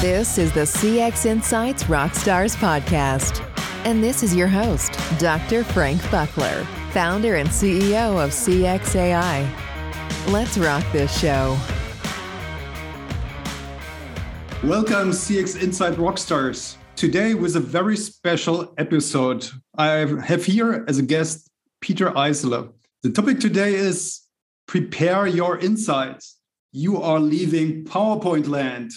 This is the CX Insights Rockstars podcast. And this is your host, Dr. Frank Buckler, founder and CEO of CXAI. Let's rock this show. Welcome, CX Insight Rockstars. Today, with a very special episode, I have here as a guest Peter Eisele. The topic today is Prepare Your Insights. You are leaving PowerPoint land.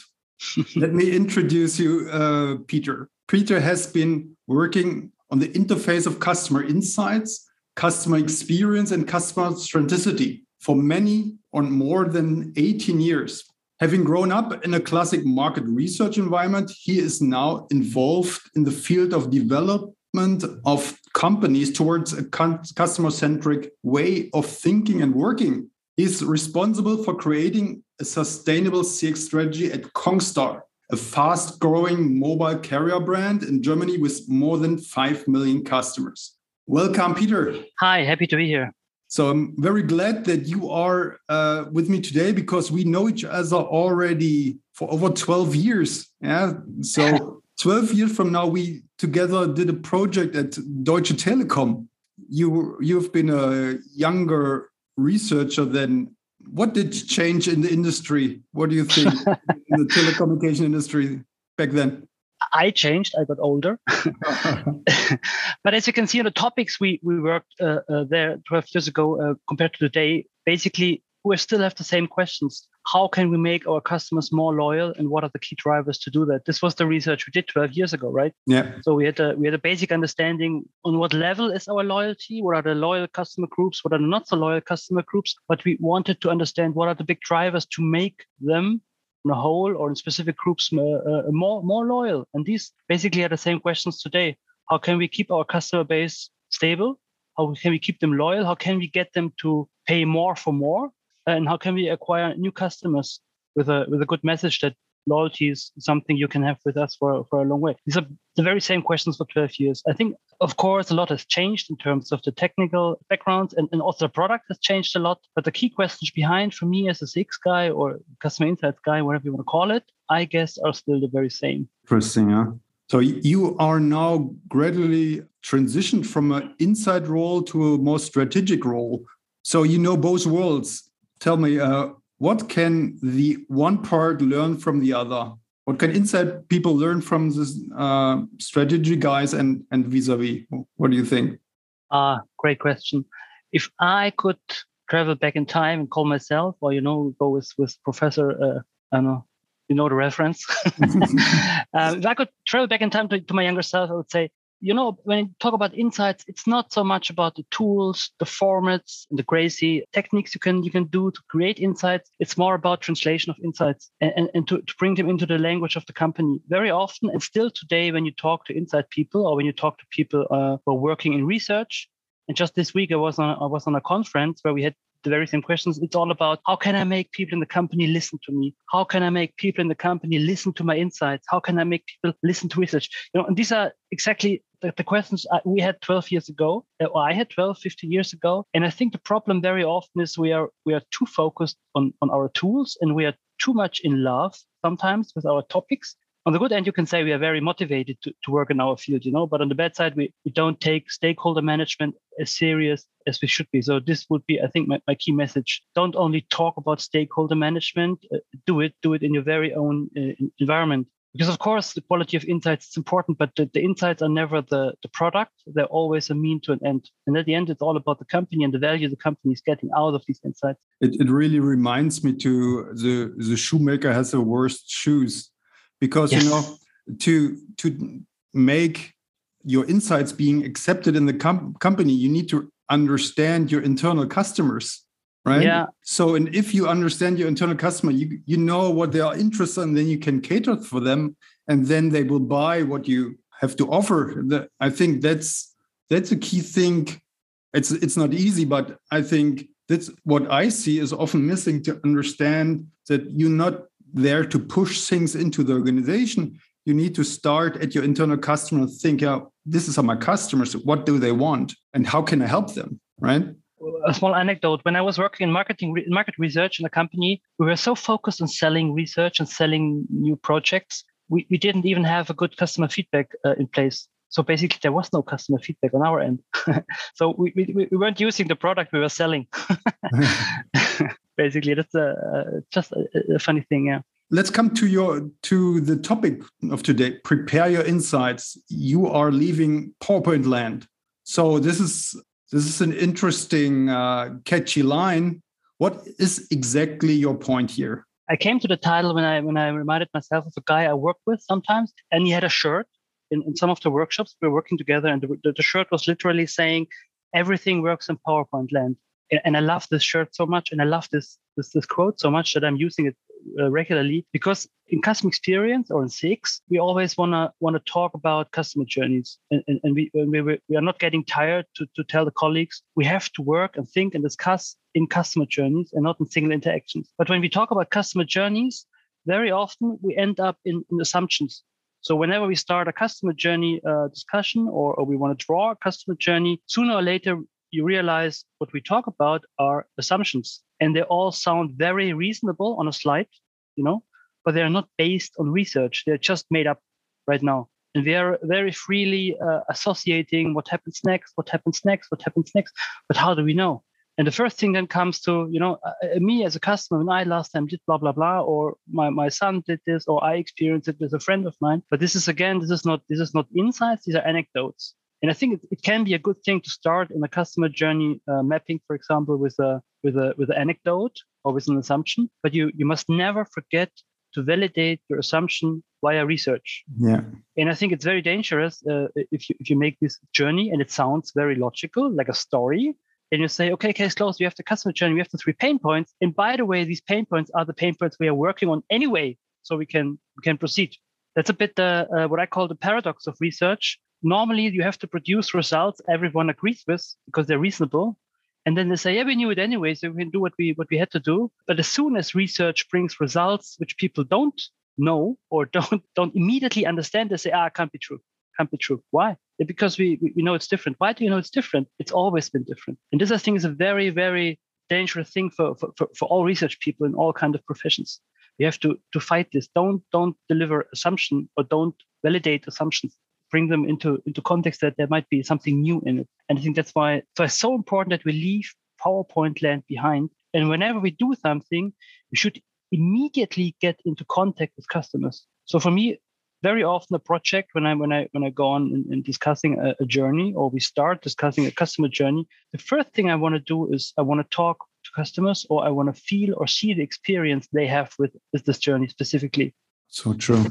Let me introduce you, uh, Peter. Peter has been working on the interface of customer insights, customer experience, and customer centricity for many or more than 18 years. Having grown up in a classic market research environment, he is now involved in the field of development of companies towards a customer centric way of thinking and working. He's responsible for creating a sustainable CX strategy at congstar, a fast growing mobile carrier brand in Germany with more than 5 million customers. Welcome, Peter. Hi, happy to be here. So I'm very glad that you are uh, with me today because we know each other already for over 12 years. Yeah. So 12 years from now, we together did a project at Deutsche Telekom. You you've been a younger researcher then, what did change in the industry? What do you think in the telecommunication industry back then? I changed. I got older. but as you can see on the topics we we worked uh, uh, there 12 years ago uh, compared to today, basically we still have the same questions. How can we make our customers more loyal, and what are the key drivers to do that? This was the research we did 12 years ago, right? Yeah. So we had a we had a basic understanding on what level is our loyalty, what are the loyal customer groups, what are the not so loyal customer groups. But we wanted to understand what are the big drivers to make them in a whole or in specific groups uh, uh, more more loyal. And these basically are the same questions today. How can we keep our customer base stable? How can we keep them loyal? How can we get them to pay more for more? And how can we acquire new customers with a with a good message that loyalty is something you can have with us for, for a long way. These are the very same questions for 12 years. I think, of course, a lot has changed in terms of the technical background and, and also the product has changed a lot. But the key questions behind for me as a CX guy or customer insights guy, whatever you want to call it, I guess are still the very same. Interesting, huh? So you are now gradually transitioned from an inside role to a more strategic role. So you know both worlds tell me, uh, what can the one part learn from the other? What can inside people learn from this uh, strategy guys and and vis-a-vis? What do you think? Ah, uh, great question. If I could travel back in time and call myself, or you know, go with with Professor, uh, I don't know, you know the reference. um, if I could travel back in time to, to my younger self, I would say, you know, when you talk about insights, it's not so much about the tools, the formats, and the crazy techniques you can you can do to create insights. It's more about translation of insights and, and, and to, to bring them into the language of the company. Very often, and still today, when you talk to inside people or when you talk to people uh, who are working in research, and just this week, I was on I was on a conference where we had the very same questions. It's all about how can I make people in the company listen to me? How can I make people in the company listen to my insights? How can I make people listen to research? You know, and these are exactly the, the questions we had 12 years ago, uh, or I had 12, 15 years ago. And I think the problem very often is we are we are too focused on, on our tools and we are too much in love sometimes with our topics on the good end, you can say we are very motivated to, to work in our field, you know, but on the bad side, we, we don't take stakeholder management as serious as we should be. So this would be, I think, my, my key message. Don't only talk about stakeholder management, uh, do it, do it in your very own uh, environment. Because of course, the quality of insights is important, but the, the insights are never the, the product. They're always a mean to an end. And at the end, it's all about the company and the value the company is getting out of these insights. It, it really reminds me to the, the shoemaker has the worst shoes because yes. you know to to make your insights being accepted in the com- company you need to understand your internal customers right yeah so and if you understand your internal customer you you know what they are interested in then you can cater for them and then they will buy what you have to offer i think that's that's a key thing it's it's not easy but i think that's what i see is often missing to understand that you're not there to push things into the organization, you need to start at your internal customer and think, yeah, this is how my customers. What do they want? And how can I help them? Right. A small anecdote. When I was working in marketing, market research in a company, we were so focused on selling research and selling new projects we, we didn't even have a good customer feedback uh, in place. So basically, there was no customer feedback on our end. so we, we, we weren't using the product we were selling. basically, that's a, just a, a funny thing. Yeah let's come to your to the topic of today prepare your insights you are leaving powerpoint land so this is this is an interesting uh, catchy line. What is exactly your point here? I came to the title when i when i reminded myself of a guy i worked with sometimes and he had a shirt in, in some of the workshops. We were working together and the, the shirt was literally saying everything works in powerpoint land. And I love this shirt so much, and I love this this, this quote so much that I'm using it uh, regularly because in customer experience or in CX, we always wanna wanna talk about customer journeys, and, and, and we, we we are not getting tired to to tell the colleagues we have to work and think and discuss in customer journeys and not in single interactions. But when we talk about customer journeys, very often we end up in, in assumptions. So whenever we start a customer journey uh, discussion or, or we want to draw a customer journey, sooner or later you realize what we talk about are assumptions. And they all sound very reasonable on a slide you know but they're not based on research. They're just made up right now. And we are very freely uh, associating what happens next what happens next what happens next. But how do we know? And the first thing then comes to you know uh me as a customer when i last time did blah blah blah or my, my son did this or i experienced it with a friend of mine. But this is again this is not this is not insights. These are anecdotes and I think it, it, can be a good thing to start in a customer journey uh, mapping, for example, with a with a with an anecdote or with an assumption. But you you must never forget to validate your assumption via research. Yeah. And I think it's very dangerous uh, if you if you make this journey and it sounds very logical, like a story. And you say, okay, case closed. We have the customer journey. We have the three pain points. And by the way, these pain points are the pain points we are working on anyway, so we can we can proceed. That's a bit uh, uh, what I call the paradox of research normally you have to produce results everyone agrees with because they're reasonable. And then they say yeah we knew it anyway so we can do what we what we had to do. But as soon as research brings results which people don't know or don't don't immediately understand they say ah can't be true. Can't be true. Why? Because we we know it's different. Why do you know it's different? It's always been different. And this i think is a very very dangerous thing for for, for, for all research people in all kind of professions. We have to to fight this. Don't don't deliver assumption or don't validate assumptions bring them into into context that there might be something new in it. And I think that's why so it's so important that we leave PowerPoint land behind. And whenever we do something, we should immediately get into contact with customers. So for me, very often a project when I when I when I go on and, in discussing a, a, journey or we start discussing a customer journey, the first thing I want to do is I want to talk to customers or I want to feel or see the experience they have with, with this journey specifically. So true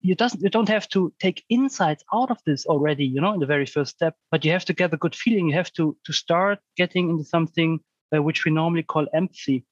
you doesn't you don't have to take insights out of this already you know in the very first step but you have to get a good feeling. You have to to start getting into something uh, which we normally call empathy.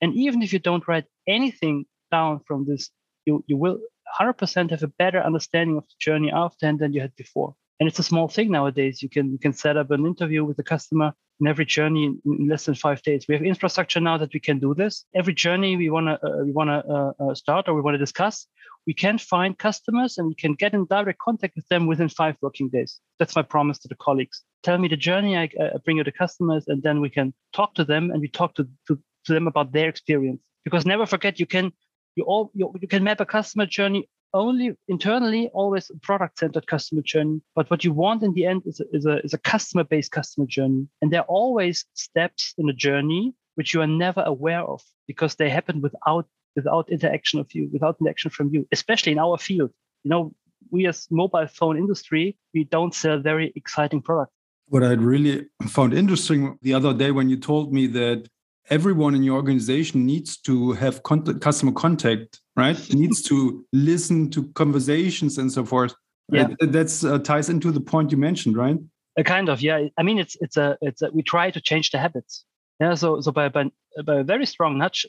And even if you don't write anything down from this you you will 100% have a better understanding of the journey after than you had before. And it's a small thing nowadays. You can you can set up an interview with the customer in every journey in, in less than five days. We have infrastructure now that we can do this. Every journey we want to uh, we want to uh, uh, start or we want to discuss we can find customers and we can get in direct contact with them within five working days. That's my promise to the colleagues. Tell me the journey i, I bring you the customers and then we can talk to them and we talk to, to, to them about their experience. Because never forget you can you all you, you can map a customer journey only internally always product centered customer journey. But what you want in the end is a, is a, is a customer based customer journey. And there are always steps in a journey which you are never aware of because they happen without without interaction of you without interaction from you especially in our field you know we as mobile phone industry we don't sell very exciting products what i really found interesting the other day when you told me that everyone in your organization needs to have contact, customer contact, right? needs to listen to conversations and so forth. Yeah, that's uh, ties into the point you mentioned, right? A kind of, yeah. I mean, it's it's a it's a, we try to change the habits. Yeah, so so by by, by a very strong nudge,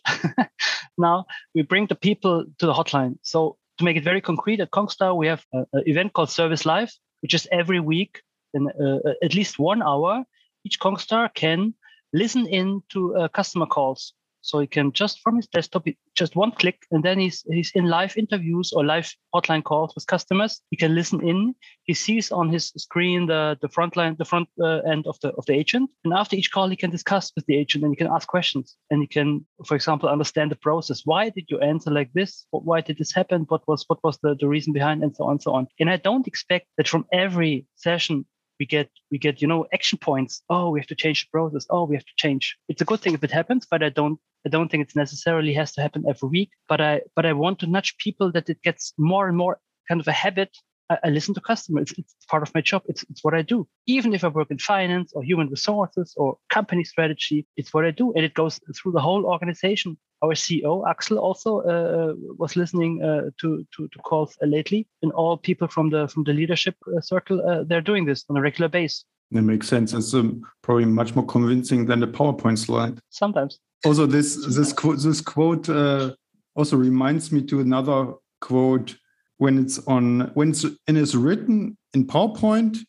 now we bring the people to the hotline. So to make it very concrete, at congstar we have an event called Service Live, which is every week in uh, at least one hour. Each congstar can listen in to uh, customer calls. So he can just from his desktop, just one click, and then he's he's in live interviews or live hotline calls with customers. He can listen in. He sees on his screen the the front line, the front uh, end of the of the agent, and after each call, he can discuss with the agent and he can ask questions and he can, for example, understand the process. Why did you answer like this? Why did this happen? What was what was the, the reason behind, and so on and so on. And I don't expect that from every session we get we get you know action points. Oh we have to change the process. Oh we have to change. It's a good thing if it happens but i don't i don't think it necessarily has to happen every week. But i but i want to nudge people that it gets more and more kind of a habit I, I listen to customers. It's, it's, part of my job. It's, it's what I do. Even if I work in finance or human resources or company strategy, it's what I do. And it goes through the whole organization. Our CEO, Axel, also uh, was listening uh, to, to, to calls uh, lately. And all people from the from the leadership uh, circle, uh, they're doing this on a regular basis. That makes sense. It's um, probably much more convincing than the PowerPoint slide. Sometimes. Also, this this quote this quote uh, also reminds me to another quote when it's on when it's and it's written in PowerPoint,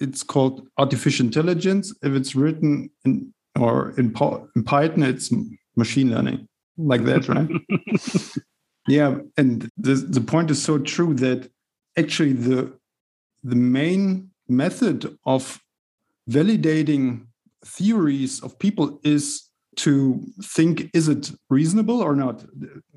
it's called artificial intelligence. If it's written in or in, in Python, it's machine learning, like that, right? yeah, and the the point is so true that actually the the main method of validating theories of people is to think is it reasonable or not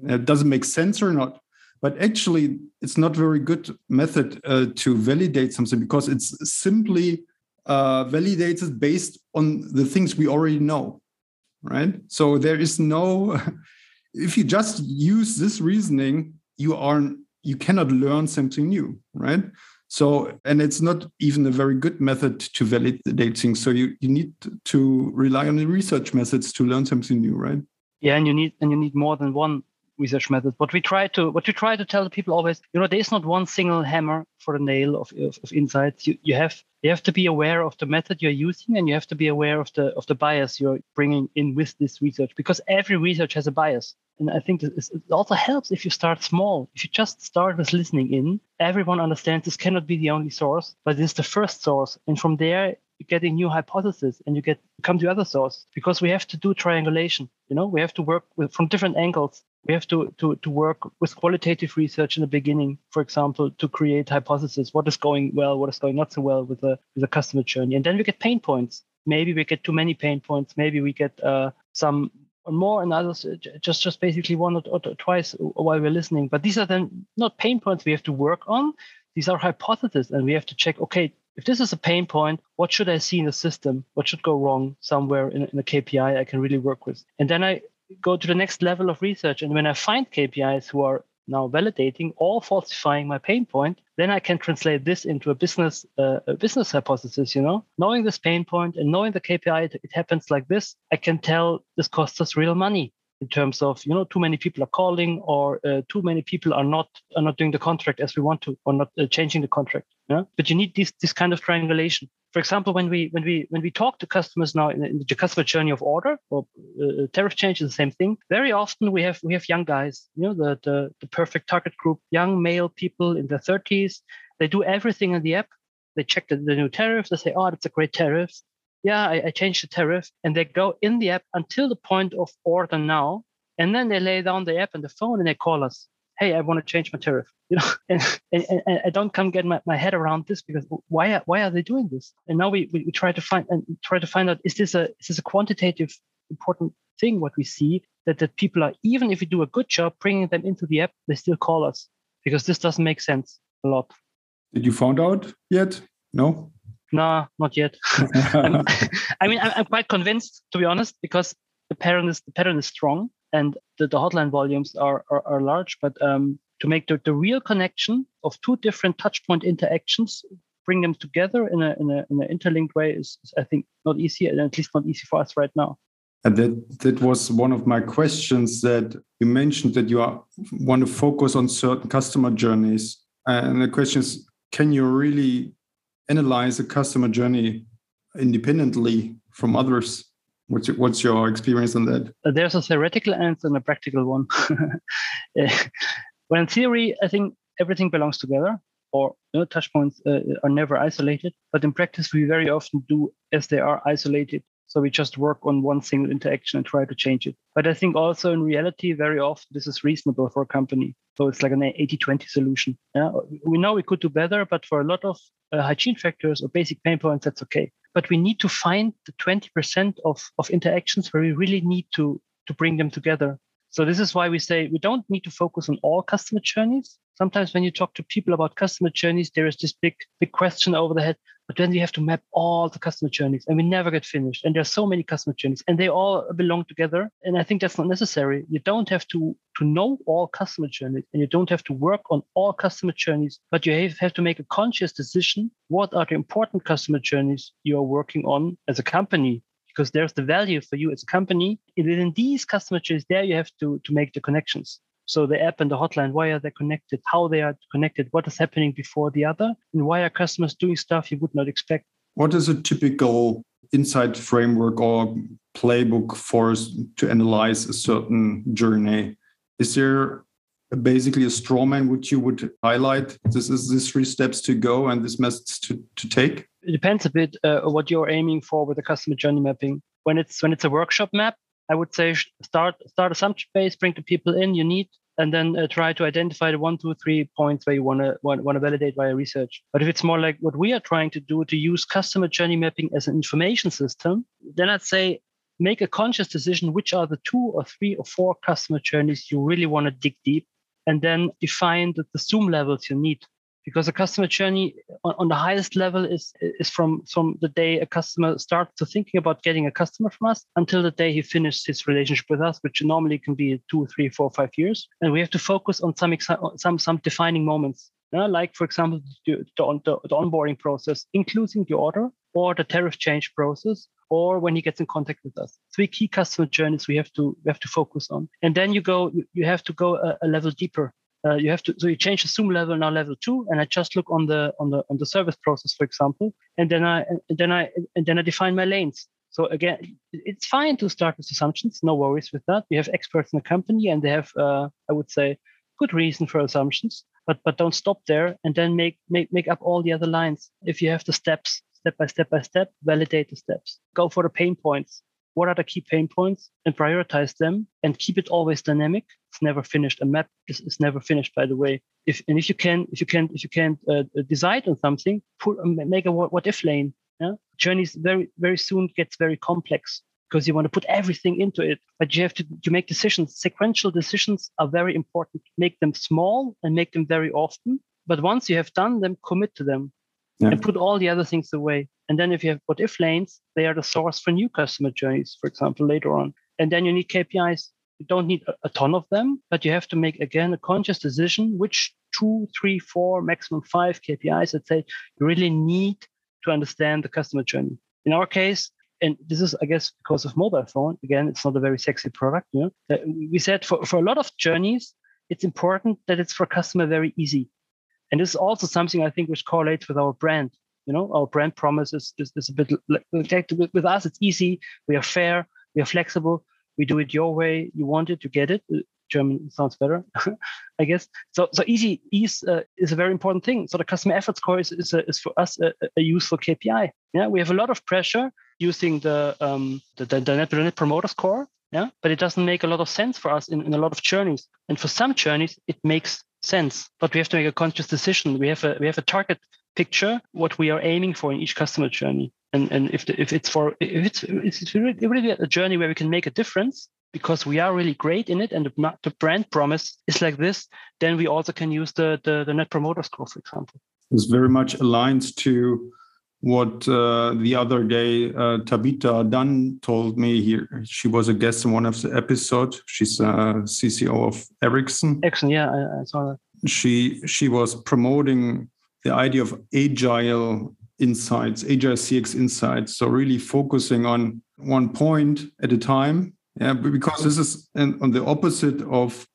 it doesn't make sense or not but actually it's not very good method uh, to validate something because it's simply uh, validated based on the things we already know right? So there is no if you just use this reasoning you are you cannot learn something new right? So and it's not even a very good method to validate things. So you, you need to rely on the research methods to learn something new right? Yeah and you need and you need more than one research methods. What we try to what we try to tell the people always, you know, there is not one single hammer for the nail of, of, of insights. You you have you have to be aware of the method you're using, and you have to be aware of the of the bias you're bringing in with this research, because every research has a bias. And I think it also helps if you start small. If you just start with listening in, everyone understands this cannot be the only source, but it is the first source. And from there, you get a new hypothesis and you get come to other source because we have to do triangulation. You know, we have to work with, from different angles we have to, to, to work with qualitative research in the beginning, for example, to create hypotheses. What is going well? What is going not so well with the, with the customer journey? And then we get pain points. Maybe we get too many pain points. Maybe we get uh, some more and others uh, just just basically one or, or twice while we're listening. But these are then not pain points we have to work on. These are hypotheses, and we have to check. Okay, if this is a pain point, what should I see in the system? What should go wrong somewhere in, in a KPI I can really work with? And then I go to the next level of research. And when I find KPIs who are now validating or falsifying my pain point, then I can translate this into a business uh, a business hypothesis. You know, knowing this pain point and knowing the KPI, it, it happens like this. I can tell this costs us real money in terms of you know too many people are calling or uh, too many people are not are not doing the contract as we want to or not uh, changing the contract yeah. But you need this this kind of triangulation. For example when we when we when we talk to customers now in, in the customer journey of order or uh, tariff change is the same thing. Very often we have we have young guys you know the, the the perfect target group young male people in their 30s they do everything in the app. They check the, the new tariff. They say oh that's a great tariff. Yeah, I, I changed the tariff, and they go in the app until the point of order now, and then they lay down the app and the phone and they call us. Hey, I want to change my tariff. You know, and, and, and I don't come get my, my head around this because why are, why are they doing this? And now we, we, we try to find and try to find out is this a is this a quantitative important thing what we see that that people are even if we do a good job bringing them into the app they still call us because this doesn't make sense a lot. Did you found out yet? No. No, not yet. I mean, I'm, I'm, quite convinced, to be honest, because the pattern is the pattern is strong and the, the hotline volumes are are, are large. But um, to make the, the real connection of two different touchpoint interactions, bring them together in a in a in an interlinked way is, is I think not easy, and at least not easy for us right now. And that that was one of my questions that you mentioned that you are, want to focus on certain customer journeys. And the question is, can you really analyze a customer journey independently from others? What's your, what's your experience on that? Uh, there's a theoretical answer and a practical one. well, in theory, I think everything belongs together, or you know, touch points uh, are never isolated. But in practice, we very often do as they are isolated. So we just work on one single interaction and try to change it. But I think also in reality, very often this is reasonable for a company. So it's like an 80 20 solution. Yeah? We know we could do better, but for a lot of uh, hygiene factors or basic pain points, that's okay. But we need to find the 20% of, of interactions where we really need to, to bring them together. So this is why we say we don't need to focus on all customer journeys. Sometimes when you talk to people about customer journeys, there is this big, big question over the head. But then we have to map all the customer journeys and we never get finished. And there's so many customer journeys and they all belong together. And I think that's not necessary. You don't have to, to know all customer journeys and you don't have to work on all customer journeys, but you have, have to make a conscious decision. What are the important customer journeys you are working on as a company? Because there's the value for you as a company. And within these customer journeys, there you have to, to make the connections. So the app and the hotline, why are they connected? How they are connected? What is happening before the other? And why are customers doing stuff you would not expect? What is a typical insight framework or playbook for us to analyze a certain journey? Is there basically a straw man which you would highlight? This is these three steps to go and this methods to, to take? It depends a bit uh, what you're aiming for with the customer journey mapping. When it's when it's a workshop map, I would say start start assumption base, bring the people in you need, and then uh, try to identify the one, two, three points where you want to want, to validate via research. But if it's more like what we are trying to do to use customer journey mapping as an information system, then I'd say make a conscious decision which are the two or three or four customer journeys you really want to dig deep, and then define the, the zoom levels you need because the customer journey on, on, the highest level is is from from the day a customer starts to thinking about getting a customer from us until the day he finishes his relationship with us which normally can be two three four five years. And we have to focus on some some some defining moments. Like for example the, the, the onboarding process including the order or the tariff change process or when he gets in contact with us. Three key customer journeys we have to we have to focus on. And then you go you have to go a, a level deeper uh, you have to so you change the zoom level now level two and i just look on the on the on the service process for example and then i and then i and then i define my lanes. So again it's fine to start with assumptions no worries with that. We have experts in the company and they have uh, i would say good reason for assumptions but but don't stop there and then make make make up all the other lines. If you have the steps step by step by step validate the steps. Go for the pain points what are the key pain points and prioritize them and keep it always dynamic. It's never finished a map. Is, is never finished by the way. If and if you can if you can if you can uh, decide on something put um, make a what, what if lane. Yeah? Journeys very very soon gets very complex because you want to put everything into it but you have to, you make decisions. Sequential decisions are very important. Make them small and make them very often but once you have done them commit to them yeah. and put all the other things away. And then if you have what if lanes, they are the source for new customer journeys, for example, later on. And then you need KPIs. You don't need a, ton of them, but you have to make again a conscious decision which two, three, four, maximum five KPIs that say you really need to understand the customer journey. In our case, and this is, I guess, because of mobile phone. Again, it's not a very sexy product. You know? we said for, for a lot of journeys, it's important that it's for customer very easy. And this is also something I think which correlates with our brand. You know, our brand promise is, is, is a bit like with, us, it's easy. We are fair. We are flexible. We do it your way. You want it, you get it. Uh, German sounds better, I guess. So, so easy ease uh, is a very important thing. So the customer effort score is is, a, is for us a, a, useful KPI. Yeah, we have a lot of pressure using the um, the, the, the, net, the net promoter score. Yeah, but it doesn't make a lot of sense for us in, in a lot of journeys. And for some journeys, it makes sense. But we have to make a conscious decision. We have a we have a target picture what we are aiming for in each customer journey. And and if the, if it's for if it's it's really, a journey where we can make a difference because we are really great in it and the, the brand promise is like this, then we also can use the, the, the net promoter score, for example. it's very much aligned to what uh, the other day uh, Tabitha Dunn told me here. She was a guest in one of the episodes. She's a CCO of Ericsson. Ericsson, yeah, I, I saw that. She she was promoting the idea of agile insights, agile CX insights. So really focusing on one point at a time. Yeah, because this is on the opposite of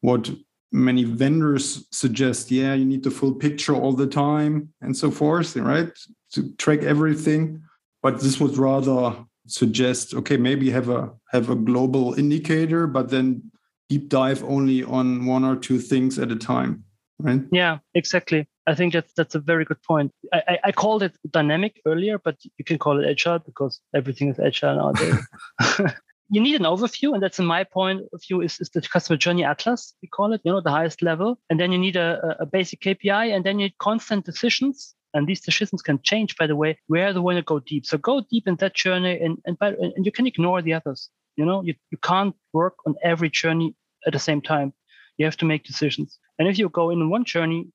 what many vendors suggest. Yeah, you need the full picture all the time and so forth, right? To track everything. But this would rather suggest, okay, maybe have a have a global indicator, but then deep dive only on one or two things at a time. right? Yeah, exactly. I think that's that's a very good point. I, I, I called it dynamic earlier, but you can call it agile because everything is agile nowadays. you need an overview, and that's in my point of view is, is the customer journey atlas, we call it, you know, the highest level. And then you need a, a basic KPI, and then you need constant decisions. And these decisions can change, by the way, where they want to go deep. So go deep in that journey, and and, by, and you can ignore the others. You know, you, you can't work on every journey at the same time. You have to make decisions. And if you go in one journey,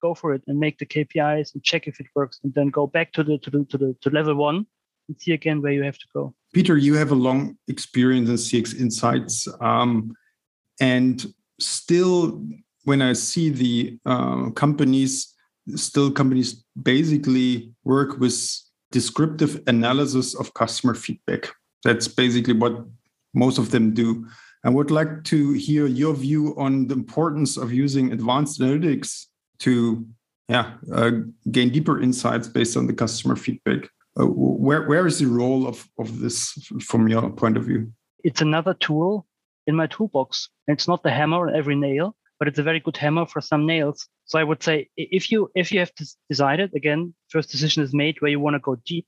go for it and make the KPIs and check if it works, and then go back to the to the to the to level one and see again where you have to go. Peter, you have a long experience in CX Insights, um, and still, when I see the uh, companies, still companies basically work with descriptive analysis of customer feedback. That's basically what most of them do. I would like to hear your view on the importance of using advanced analytics to yeah, uh, gain deeper insights based on the customer feedback. Uh, where where is the role of of this from your point of view? It's another tool in my toolbox. It's not the hammer on every nail, but it's a very good hammer for some nails. So I would say if you if you have decided again, first decision is made where you want to go deep,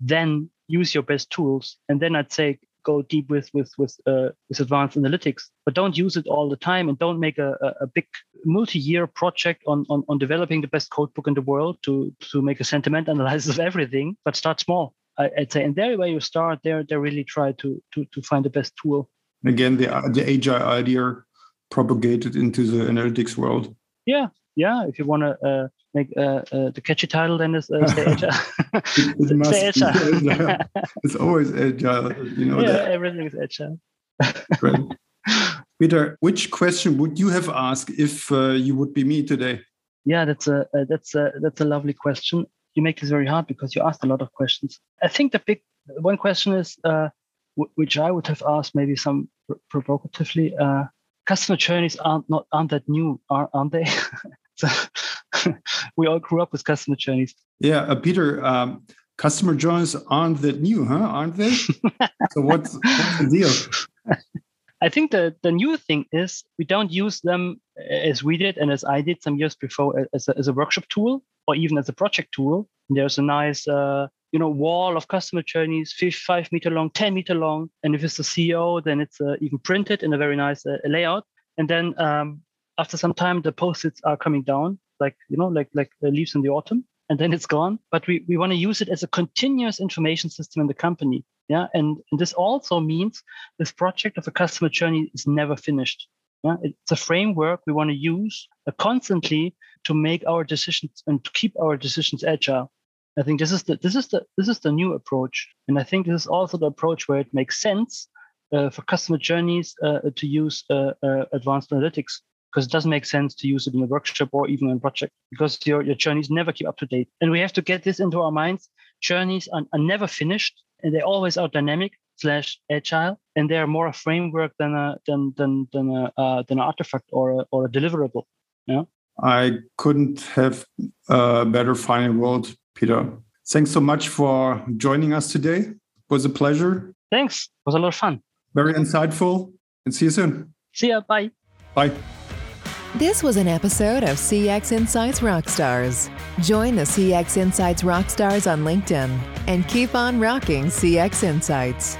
then use your best tools, and then I'd say go deep with with with uh, with advanced analytics, but don't use it all the time and don't make a, a, big multi-year project on, on on developing the best codebook in the world to to make a sentiment analysis of everything. But start small, I, would say, and there where you start, there they really try to to to find the best tool. Again, the the agile idea propagated into the analytics world. Yeah, yeah. If you want to uh, make uh, uh, the catchy title then is uh, stay agile. it stay agile. it's always agile, you know. Yeah, that. everything is agile. Peter, which question would you have asked if uh, you would be me today? Yeah, that's a uh, that's a that's a lovely question. You make this very hard because you asked a lot of questions. I think the big one question is, uh, which I would have asked maybe some provocatively. Uh, customer journeys aren't not aren't that new, aren't they? So we all grew up with customer journeys. Yeah, uh, Peter, um, customer journeys aren't that new, huh? Aren't they? so what's, what's the deal? I think the, the new thing is we don't use them as we did and as I did some years before as a, as a workshop tool or even as a project tool. And there's a nice uh, you know wall of customer journeys, five meter long, ten meter long, and if it's the CEO, then it's uh, even printed in a very nice uh, layout. And then um, after some time, the post-its are coming down, like you know, like like the leaves in the autumn, and then it's gone. But we we want to use it as a continuous information system in the company. Yeah, and, and this also means this project of a customer journey is never finished. Yeah, it's a framework we want to use uh, constantly to make our decisions and to keep our decisions agile. I think this is the this is the this is the new approach, and I think this is also the approach where it makes sense uh, for customer journeys uh, to use uh, uh advanced analytics because it doesn't make sense to use it in a workshop or even in a project because your, your journeys never keep up to date. And we have to get this into our minds. Journeys are, are never finished and they always are dynamic slash agile and they are more a framework than a than than than a uh, than an artifact or a, or a deliverable. Yeah. I couldn't have a better final word, Peter. Thanks so much for joining us today. It was a pleasure. Thanks. It was a lot of fun. Very insightful. And see you soon. See ya. Bye. Bye. This was an episode of CX Insights Rockstars. Join the CX Insights Rockstars on LinkedIn and keep on rocking CX Insights.